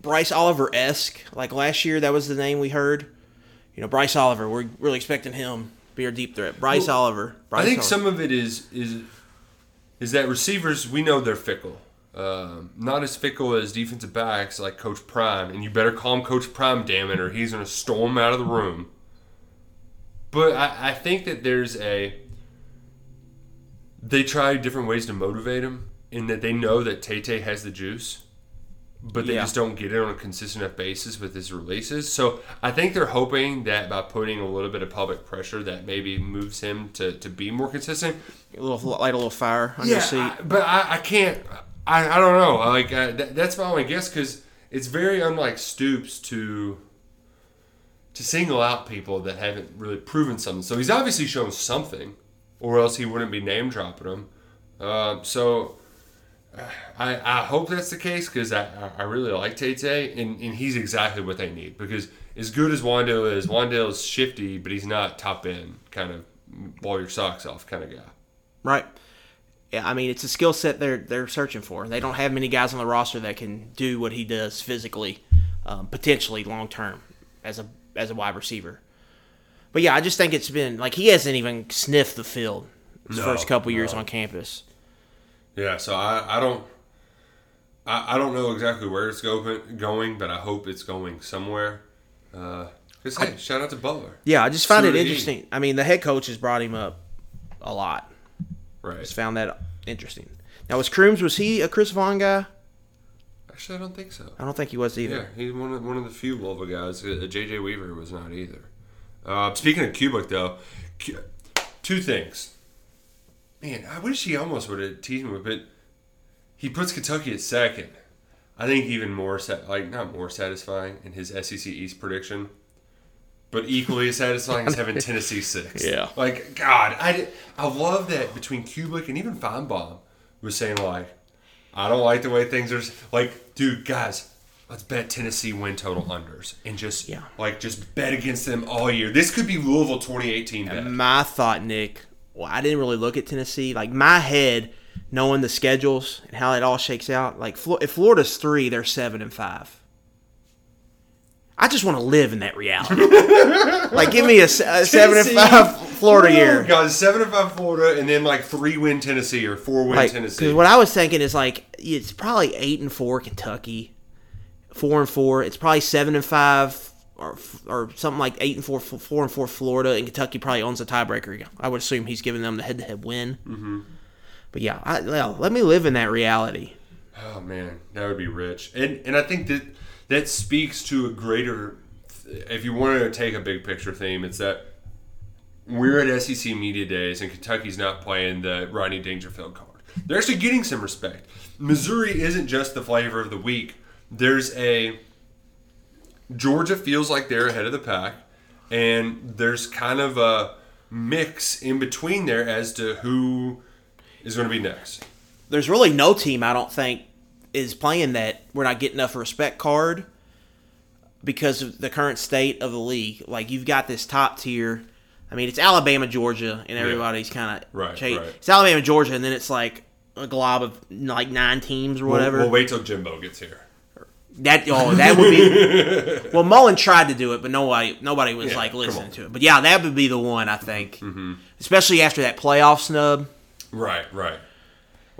Bryce Oliver esque. Like last year, that was the name we heard. You know, Bryce Oliver. We're really expecting him to be our deep threat. Bryce Well, Oliver. Bryce I think Oliver. some of it is is is that receivers we know they're fickle. Um, not as fickle as defensive backs like Coach Prime, and you better call him Coach Prime, damn it, or he's gonna storm out of the room. But I, I think that there's a they try different ways to motivate him, in that they know that Tay Tay has the juice, but they Yeah. just don't get it on a consistent enough basis with his releases. So I think they're hoping that by putting a little bit of public pressure, that maybe moves him to, to be more consistent. a little light a little fire on your seat. I- but I, I can't. I, I don't know. Like uh, that, that's my only guess because it's very unlike Stoops to to single out people that haven't really proven something. So he's obviously shown something, or else he wouldn't be name dropping them. Um, so uh, I, I hope that's the case because I, I really like Tate and, and he's exactly what they need because as good as Wando is, Wan'Dale is shifty, but he's not top end kind of blow your socks off kind of guy. Right. Yeah, I mean it's a skill set they're they're searching for. They don't have many guys on the roster that can do what he does physically, um, potentially long term as a as a wide receiver. But yeah, I just think it's been like he hasn't even sniffed the field his No, first couple years no. on campus. Yeah, so I, I don't I, I don't know exactly where it's go, going, but I hope it's going somewhere. Uh, 'cause, hey, shout out to Butler. Yeah, I just find it interesting. I mean, the head coach has brought him up a lot. Right. Just found that interesting. Now, was Crooms was he a Chris Vaughn guy? Actually, I don't think so. I don't think he was either. Yeah, he's one of one of the few Louisville guys. Uh, JJ Weaver was not either. Uh, speaking of Cubelic, though, Cu- two things. Man, I wish he almost would have teased me, with but he puts Kentucky at second. I think even more, sa- like not more satisfying in his SEC East prediction, but equally as satisfying as having Tennessee six. Yeah. like God, I did- I love that between Cubelic and even Finebaum was saying like, I don't like the way things are. Like, dude, guys, let's bet Tennessee win total unders and just Yeah. like just bet against them all year. This could be Louisville 2018 bet. My thought, Nick. Well, I didn't really look at Tennessee. Like my head, knowing the schedules and how it all shakes out. Like if Florida's three, they're seven and five. I just want to live in that reality. like, give me a, a seven and five Florida year. Guys, seven and five Florida, and then like three win Tennessee or four win Like, Tennessee. because what I was thinking is like it's probably eight and four Kentucky, four and four. It's probably seven and five or or something like eight and four, four and four Florida, and Kentucky probably owns the tiebreaker. I would assume he's giving them the head to head win. Mm-hmm. But yeah, I, well, let me live in that reality. Oh man, that would be rich, and and I think that that speaks to a greater. If you wanted to take a big picture theme, it's that we're at SEC media days, and Kentucky's not playing the Rodney Dangerfield card. They're actually getting some respect. Missouri isn't just the flavor of the week. There's a Georgia feels like they're ahead of the pack, and there's kind of a mix in between there as to who is going to be next. There's really no team I don't think is playing that we're not getting enough respect card because of the current state of the league. Like you've got this top tier. I mean, it's Alabama, Georgia, and everybody's kind of Right, right. It's Alabama, Georgia, and then it's like a glob of like nine teams or whatever. We'll, we'll wait till Jimbo gets here. That oh, that would be. well, Mullen tried to do it, but nobody nobody was Yeah, like listening to it. But yeah, that would be the one I think, mm-hmm. especially after that playoff snub. Right, right.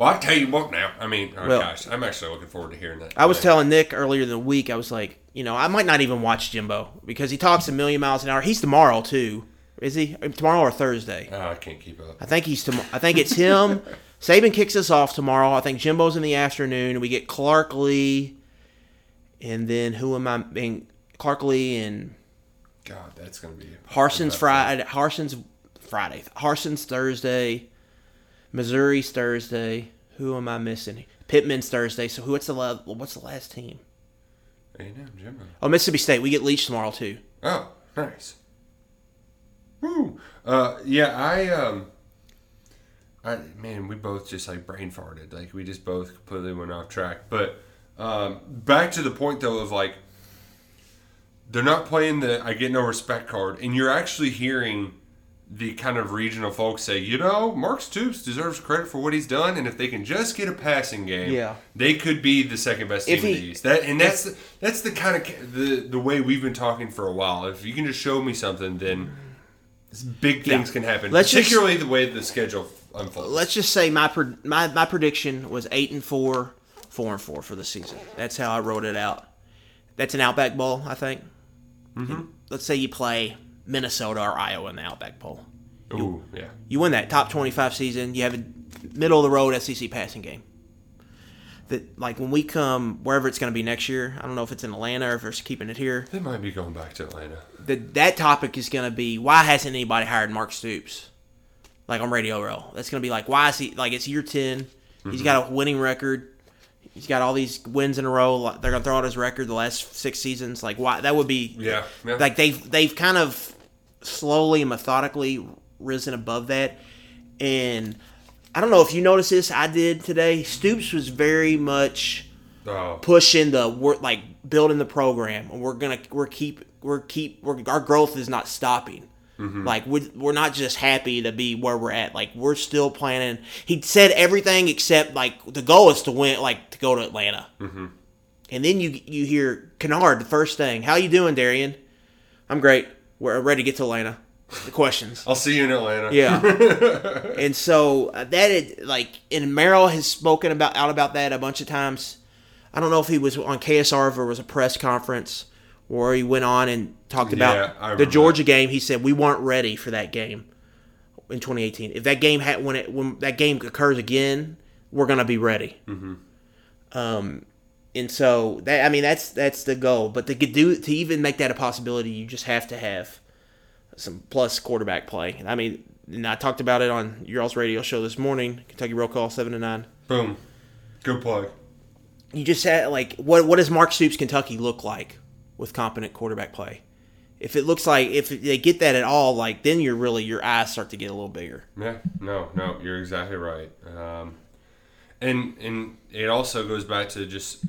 Well, I tell you what now. I mean, oh Well- gosh, I'm actually looking forward to hearing that. I was telling Nick earlier in the week, I was like, you know, I might not even watch Jimbo because he talks a million miles an hour. He's tomorrow too, is he? Tomorrow or Thursday? Oh, I can't keep up. I think he's tomorrow. I think it's him. Saban kicks us off tomorrow. I think Jimbo's in the afternoon. We get Clark Lea, and then who am I? Being Clark Lea and God, that's gonna be Harsin's Friday. Harsin's Friday. Harsin's Thursday. Missouri's Thursday. Who am I missing? Pittman's Thursday. So who? What's the la- what's the last team? A&M, Jimbo. Oh, Mississippi State. We get Leach tomorrow too. Oh, nice. Woo. Uh, yeah, I um, I man, we both just like brain farted. Like we just both completely went off track. But um, back to the point though of like, they're not playing the I get no respect card, and you're actually hearing the kind of regional folks say, you know, Mark Stoops deserves credit for what he's done, and if they can just get a passing game, Yeah. they could be the second best team If in the East. That and that's the, that's the kind of the the way we've been talking for a while. If you can just show me something, then big things Yeah. can happen. Let's just- particularly the way the schedule unfolds. Let's just say my my my prediction was eight and four, four and four for the season. That's how I wrote it out. That's an Outback Bowl, I think. Mm-hmm. Let's say you play Minnesota or Iowa in the Outback Bowl. Ooh, yeah. You win that top twenty-five season. You have a middle of the road SEC passing game. That like when we come wherever it's going to be next year. I don't know if it's in Atlanta or if it's keeping it here. They might be going back to Atlanta. That that topic is going to be why hasn't anybody hired Mark Stoops? Like on Radio Row. That's going to be like why is he like it's year 10. He's got a mm-hmm. winning record. He's got all these wins in a row. They're going to throw out his record the last 6 seasons. Like why that would be Yeah, yeah. like they've they've kind of slowly and methodically risen above that. And I don't know if you noticed this I did today. Stoops was very much Oh, pushing the we're like building the program. We're gonna we're keep we're keep we're, our growth is not stopping. Like we're, we're not just happy to be where we're at. Like we're still planning. He said everything except like the goal is to win like to go to atlanta. Mm-hmm. and then you you hear kinnard the first thing how you doing darian? I'm great we're ready to get to atlanta the questions I'll see you in Atlanta. yeah. and so uh, that like and Merrill has spoken about out about that a bunch of times. I don't know if he was on KSR or it was a press conference or he went on and talked Yeah, about the Georgia game. He said we weren't ready for that game in 2018. If that game had when it when that game occurs again, we're gonna be ready. Mm-hmm. Um, and so that I mean that's that's the goal. But to do to even make that a possibility, you just have to have some plus quarterback play. And I mean, and I talked about it on your all's radio show this morning. Kentucky roll call seven to nine. Boom. Good play. You just had like what what does Mark Stoops Kentucky look like with competent quarterback play? If it looks like if they get that at all, like then you're really your eyes start to get a little bigger. Yeah, no, no, you're exactly right. Um, and and it also goes back to just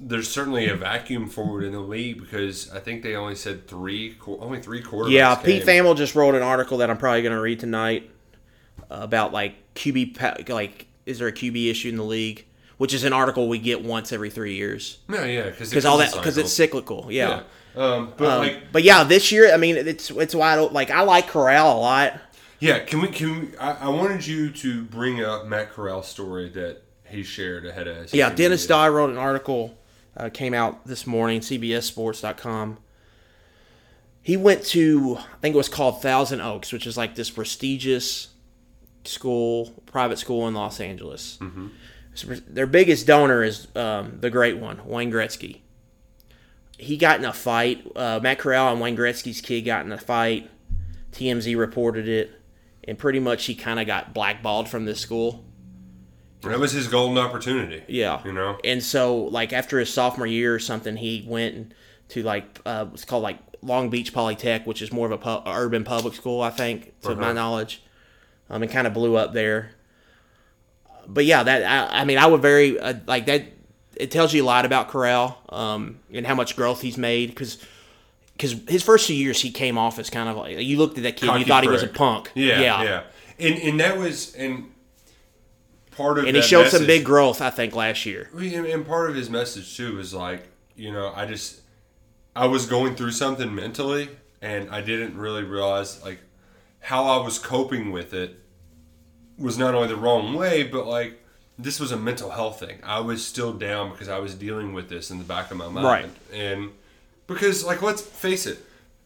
there's certainly a vacuum forward in the league because I think they only said three, only three quarterbacks. Yeah, Pete came. Thamel just wrote an article that I'm probably going to read tonight about like QB like is there a QB issue in the league, which is an article we get once every three years Yeah, yeah, because because all that because it's cyclical. Yeah. Yeah. Um, but Um, like, but yeah, this year, I mean, it's it's wide. Like I like Corral a lot. Yeah, can we? Can we, I, I wanted you to bring up Matt Corral's story that he shared ahead of us. Yeah, Dennis Dye wrote an article, uh, came out this morning, CBSSports.com. He went to, I think it was called Thousand Oaks, which is like this prestigious school, private school in Los Angeles. Mm-hmm. So their biggest donor is um, the great one, Wayne Gretzky. He got in a fight. Uh, Matt Corral and Wayne Gretzky's kid got in a fight. TMZ reported it, and pretty much he kind of got blackballed from this school. That was his golden opportunity. Yeah. you know. And so, like after his sophomore year or something, he went to like uh, it's called like Long Beach Polytech, which is more of a pu- urban public school, I think, to my Uh-huh. knowledge. Um, and kind of blew up there. But yeah, that I, I mean, I would very uh, like that. It tells you a lot about Corral um, and how much growth he's made because. Because his first few years, he came off as kind of like you looked at that kid, you Cocky thought he was a punk. Yeah, yeah, yeah, And and that was and part of And he showed some big growth, I think, last year. And and part of his message too was like, you know, I just I was going through something mentally, and I didn't really realize like how I was coping with it was not only the wrong way, but like this was a mental health thing. I was still down because I was dealing with this in the back of my mind, Right. and because like let's face it,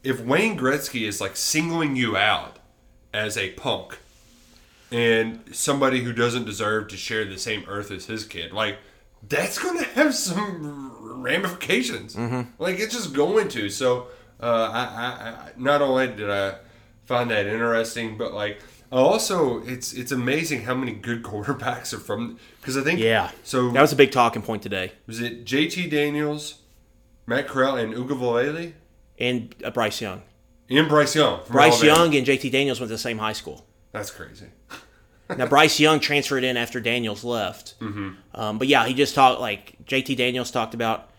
if Wayne Gretzky is like singling you out as a punk and somebody who doesn't deserve to share the same earth as his kid, like that's going to have some ramifications. Like it's just going to. So uh, I, I, I not only did I find that interesting, but like also it's it's amazing how many good quarterbacks are from because I think Yeah. So That was a big talking point today. was it JT Daniels, Matt Corral, and Ugavalele And uh, Bryce Young. and Bryce Young. Bryce Alabama. Young and JT Daniels went to the same high school. That's crazy. Now Bryce Young transferred in after Daniels left. Mm-hmm. Um, but yeah, he just talked like JT Daniels talked about.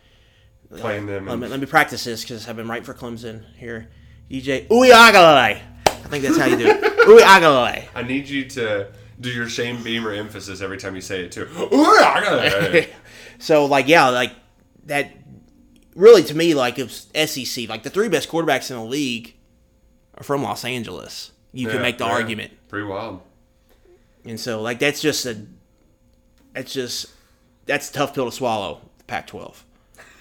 Playing them. Let me, let me practice this because I've been right for Clemson here. DJ Uiagalelei. I think that's how you do it. Uiagalelei. I need you to do your Shane Beamer emphasis every time you say it too. I. So like yeah, like that. Really, to me, like if SEC. Like the three best quarterbacks in the league are from Los Angeles. You can make the yeah. argument. Pretty wild. And so, like, that's just a, that's just, that's a tough pill to swallow. Pac-12.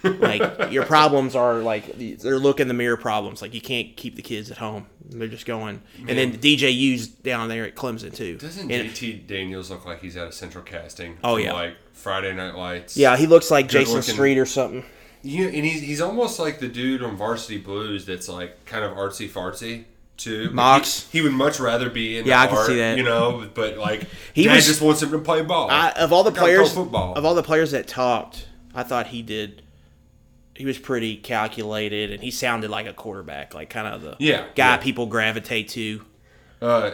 like your problems are like they're look in the mirror problems. Like you can't keep the kids at home. They're just going. And then DJU's down there at Clemson too. Doesn't And- JT Daniels look like he's out of Central Casting? Oh, yeah. like Friday Night Lights. yeah, he looks like Good Jason looking. Street or something. You and he's he's almost like the dude on Varsity Blues that's like kind of artsy fartsy too. Mox. He, he would much rather be in Yeah, the I can art, see that. You know, but like He was- just wants him to play ball. I, of all the players, football. of all the players that talked, I thought he did. He was pretty calculated, and he sounded like a quarterback, like kind of the Yeah, guy yeah. people gravitate to. Uh,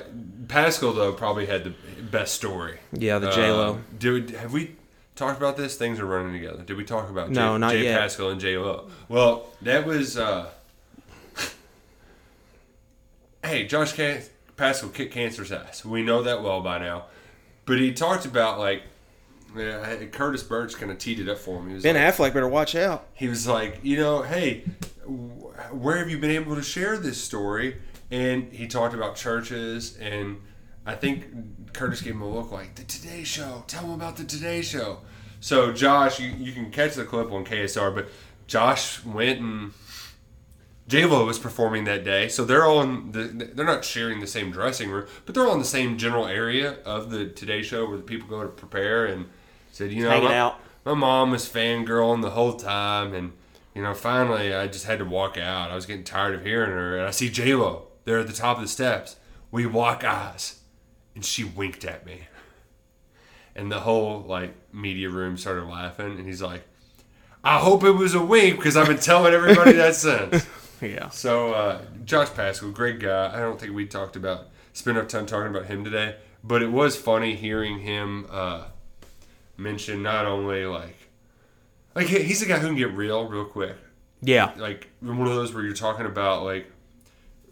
Paschal though probably had the best story. Yeah, the J-Lo. Uh, dude, have we talked about this? Things are running together. Did we talk about No, Jay, not Jay yet. Paschal and J Lo? Well, that was. Uh, hey, Josh Can- Paschal kicked cancer's ass. We know that well by now. But he talked about like. Yeah, Curtis Birch kind of teed it up for him. He was Ben like, Affleck better watch out. he was like, you know, hey, wh- where have you been able to share this story? And he talked about churches, and I think Curtis gave him a look like the Today Show. Tell him about the Today Show. So Josh, you, you can catch the clip on KSR, but Josh went and J Lo was performing that day, so they're all in the. They're not sharing the same dressing room, but they're all in the same general area of the Today Show where the people go to prepare. And said, you know, my, my mom was fangirling the whole time, and you know, finally I just had to walk out. I was getting tired of hearing her, and I see J Lo there at the top of the steps. We lock eyes, and she winked at me, and the whole like media room started laughing, and he's like. I hope it was a wink because I've been telling everybody that since. Yeah. So uh, Josh Paschal, great guy. I don't think we talked about spent enough time talking about him today, but it was funny hearing him uh, mention not only like Like he's a guy who can get real real quick. Yeah. Like one of those where you're talking about like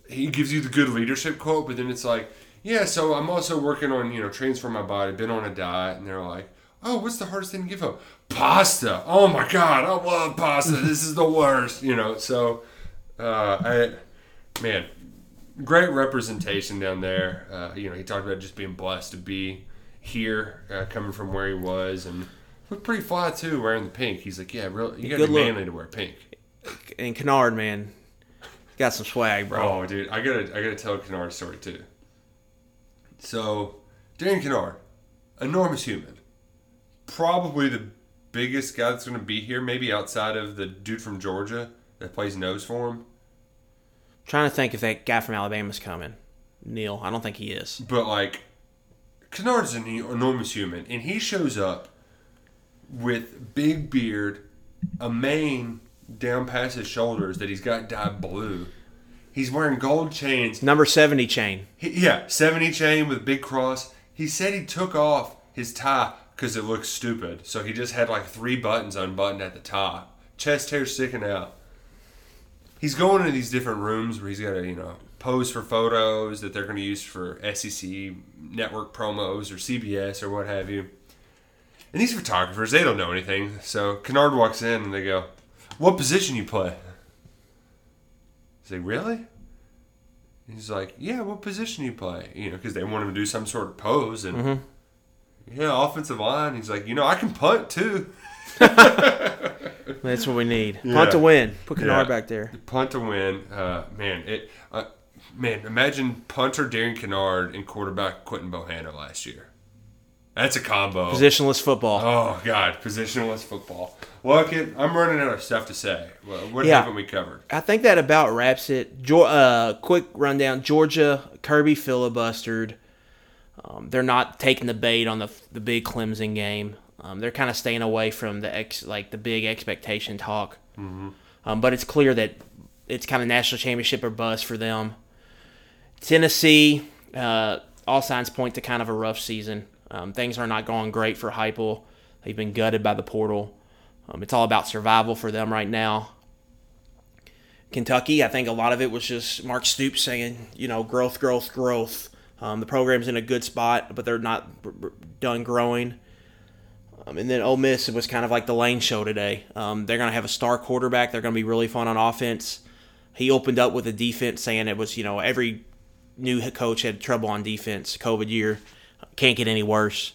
he gives you the good leadership quote, but then it's like, yeah, so I'm also working on you know transform my body, been on a diet, and they're like, oh, what's the hardest thing to give up? Pasta. Oh my god, I love pasta. this is the worst. You know, so uh, I man, great representation down there. Uh, you know, he talked about just being blessed to be here, uh, coming from where he was, and looked pretty fly too, wearing the pink. He's like, yeah, real, you got to be look. manly to wear pink. And Kinnard, man, got some swag, bro. Oh, dude, I gotta, I gotta tell a Kinnard story too. So, Darian Kinnard, enormous human, probably the biggest guy that's gonna be here, maybe outside of the dude from Georgia that plays nose for him. Trying to think if that guy from Alabama's coming. Neal, I don't think he is. But like, Kinnard's an enormous human, and he shows up with big beard, a mane down past his shoulders that he's got dyed blue. He's wearing gold chains. Number 70 chain. He, yeah, 70 chain with big cross. He said he took off his tie because it looked stupid. So he just had like three buttons unbuttoned at the top, chest hair sticking out. He's going into these different rooms where he's got to, you know, pose for photos that they're going to use for SEC network promos or CBS or what have you. And these photographers, they don't know anything. So Kinnard walks in and they go, What position you play? I say, Really? He's like, Yeah, what position you play? You know, because they want him to do some sort of pose. And Mhm. yeah, offensive line. He's like, You know, I can punt too. That's what we need. Punt to win. Put Kinnard back there. Punt to win. Uh, man, it. Uh, man, imagine punter Darian Kinnard and quarterback Quentin Bohanna last year. That's a combo. Positionless football. Oh God, positionless football. Well, kid, I'm running out of stuff to say. What Yeah. haven't we covered? I think that about wraps it. Geor- uh, quick rundown: Georgia, Kirby filibustered. Um, they're not taking the bait on the the big Clemson game. Um, they're kind of staying away from the ex like the big expectation talk. Mhm. Um, but it's clear that it's kind of national championship or bust for them. Tennessee, uh, all signs point to kind of a rough season. Um, things are not going great for Heupel. They've been gutted by the portal. Um, it's all about survival for them right now. Kentucky, I think a lot of it was just Mark Stoops saying, you know, growth, growth, growth. Um, the program's in a good spot, but they're not b- b- done growing. Um, and then Ole Miss it was kind of like the Lane show today. Um, they're going to have a star quarterback. They're going to be really fun on offense. He opened up with a defense saying it was, you know, every new coach had trouble on defense. COVID year can't get any worse.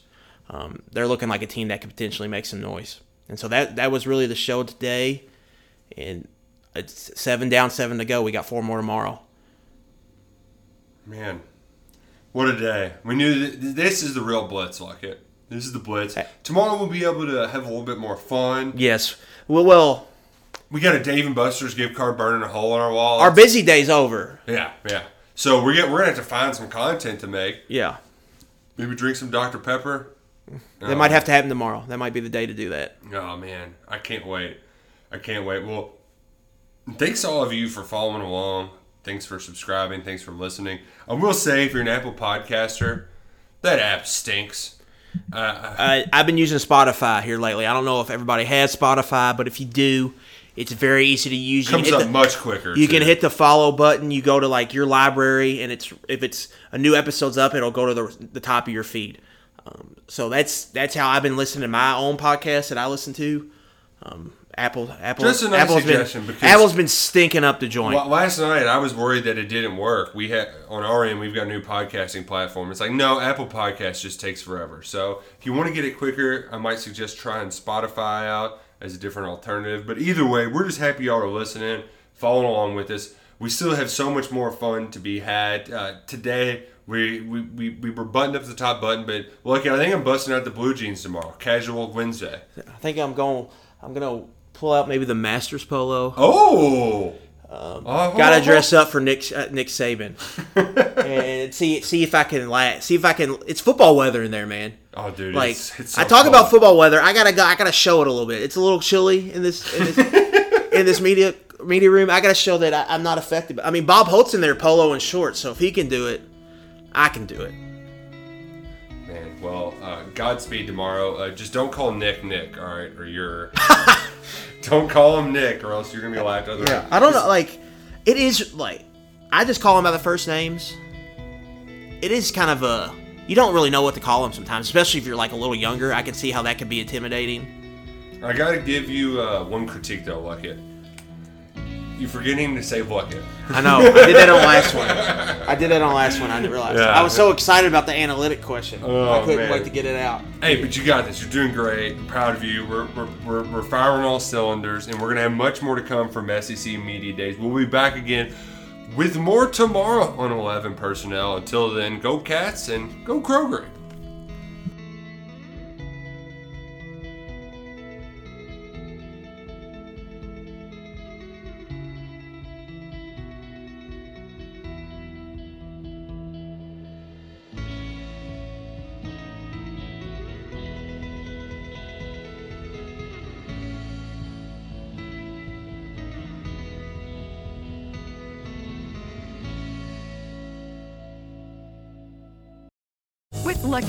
Um, they're looking like a team that could potentially make some noise. And so that that was really the show today. And it's seven down, seven to go. We got four more tomorrow. Man, what a day! We knew this is the real blitz, like it. This is the blitz. Tomorrow we'll be able to have a little bit more fun. Yes. Well, well, we got a Dave and Buster's gift card burning a hole in our wall. our busy day's over. Yeah, yeah. So we're get, we're gonna have to find some content to make. Yeah. Maybe drink some Dr Pepper. That might have to happen tomorrow. That might be the day to do that. Oh man, I can't wait. I can't wait. Well, thanks all of you for following along. Thanks for subscribing. Thanks for listening. I will say, if you're an Apple podcaster, that app stinks. Uh, Uh, I've been using Spotify here lately. I don't know if everybody has Spotify, but if you do, it's very easy to use. You Comes up much quicker, You can hit the follow button. You go to like your library, and it's if it's a new episode's up, it'll go to the the top of your feed. Um, so that's that's how I've been listening to my own podcast that I listen to. Um, Apple, Apple, just a nice Apple's suggestion. Been, Apple's been stinking up the joint. Well, last night I was worried that it didn't work. We had on our end we've got a new podcasting platform. It's like no, Apple Podcast just takes forever. So if you want to get it quicker, I might suggest trying Spotify out as a different alternative. But either way, we're just happy y'all are listening, following along with us. We still have so much more fun to be had uh, today. We, we, we, we were buttoned up to the top button, but look, I think I'm busting out the blue jeans tomorrow. Casual Wednesday. I think I'm going. I'm gonna pull out maybe the Masters polo. Oh. Um, Oh. Gotta dress up for Nick uh, Nick Saban and see see if I can la See if I can. It's football weather in there, man. Oh, dude, Like it's- it's so I talk cold. about football weather. I gotta go. I gotta show it a little bit. It's a little chilly in this in this, in this media media room. I gotta show that I, I'm not affected. I mean, Bob Holt's in there polo and shorts, so if he can do it, I can do it. Man, Well, uh, Godspeed tomorrow. Uh, just don't call Nick Nick, all right? Or you're. don't call him Nick, or else you're gonna be laughed at. Yeah. I don't know. Like, it is like I just call him by the first names. It is kind of a you don't really know what to call him sometimes, especially if you're like a little younger. I can see how that could be intimidating. I gotta give you uh, one critique though, Luckett. You're forgetting to say Luckett. I know. I did that on last one. I did that on last one. I didn't realize. Yeah. I was so excited about the analytic question. Oh, I couldn't man. wait to get it out. Hey, but you got this. You're doing great. I'm proud of you. We're, we're, we're, we're firing all cylinders, and we're going to have much more to come from SEC Media Days. We'll be back again with more tomorrow on 11 Personnel. Until then, go Cats and go Kroger.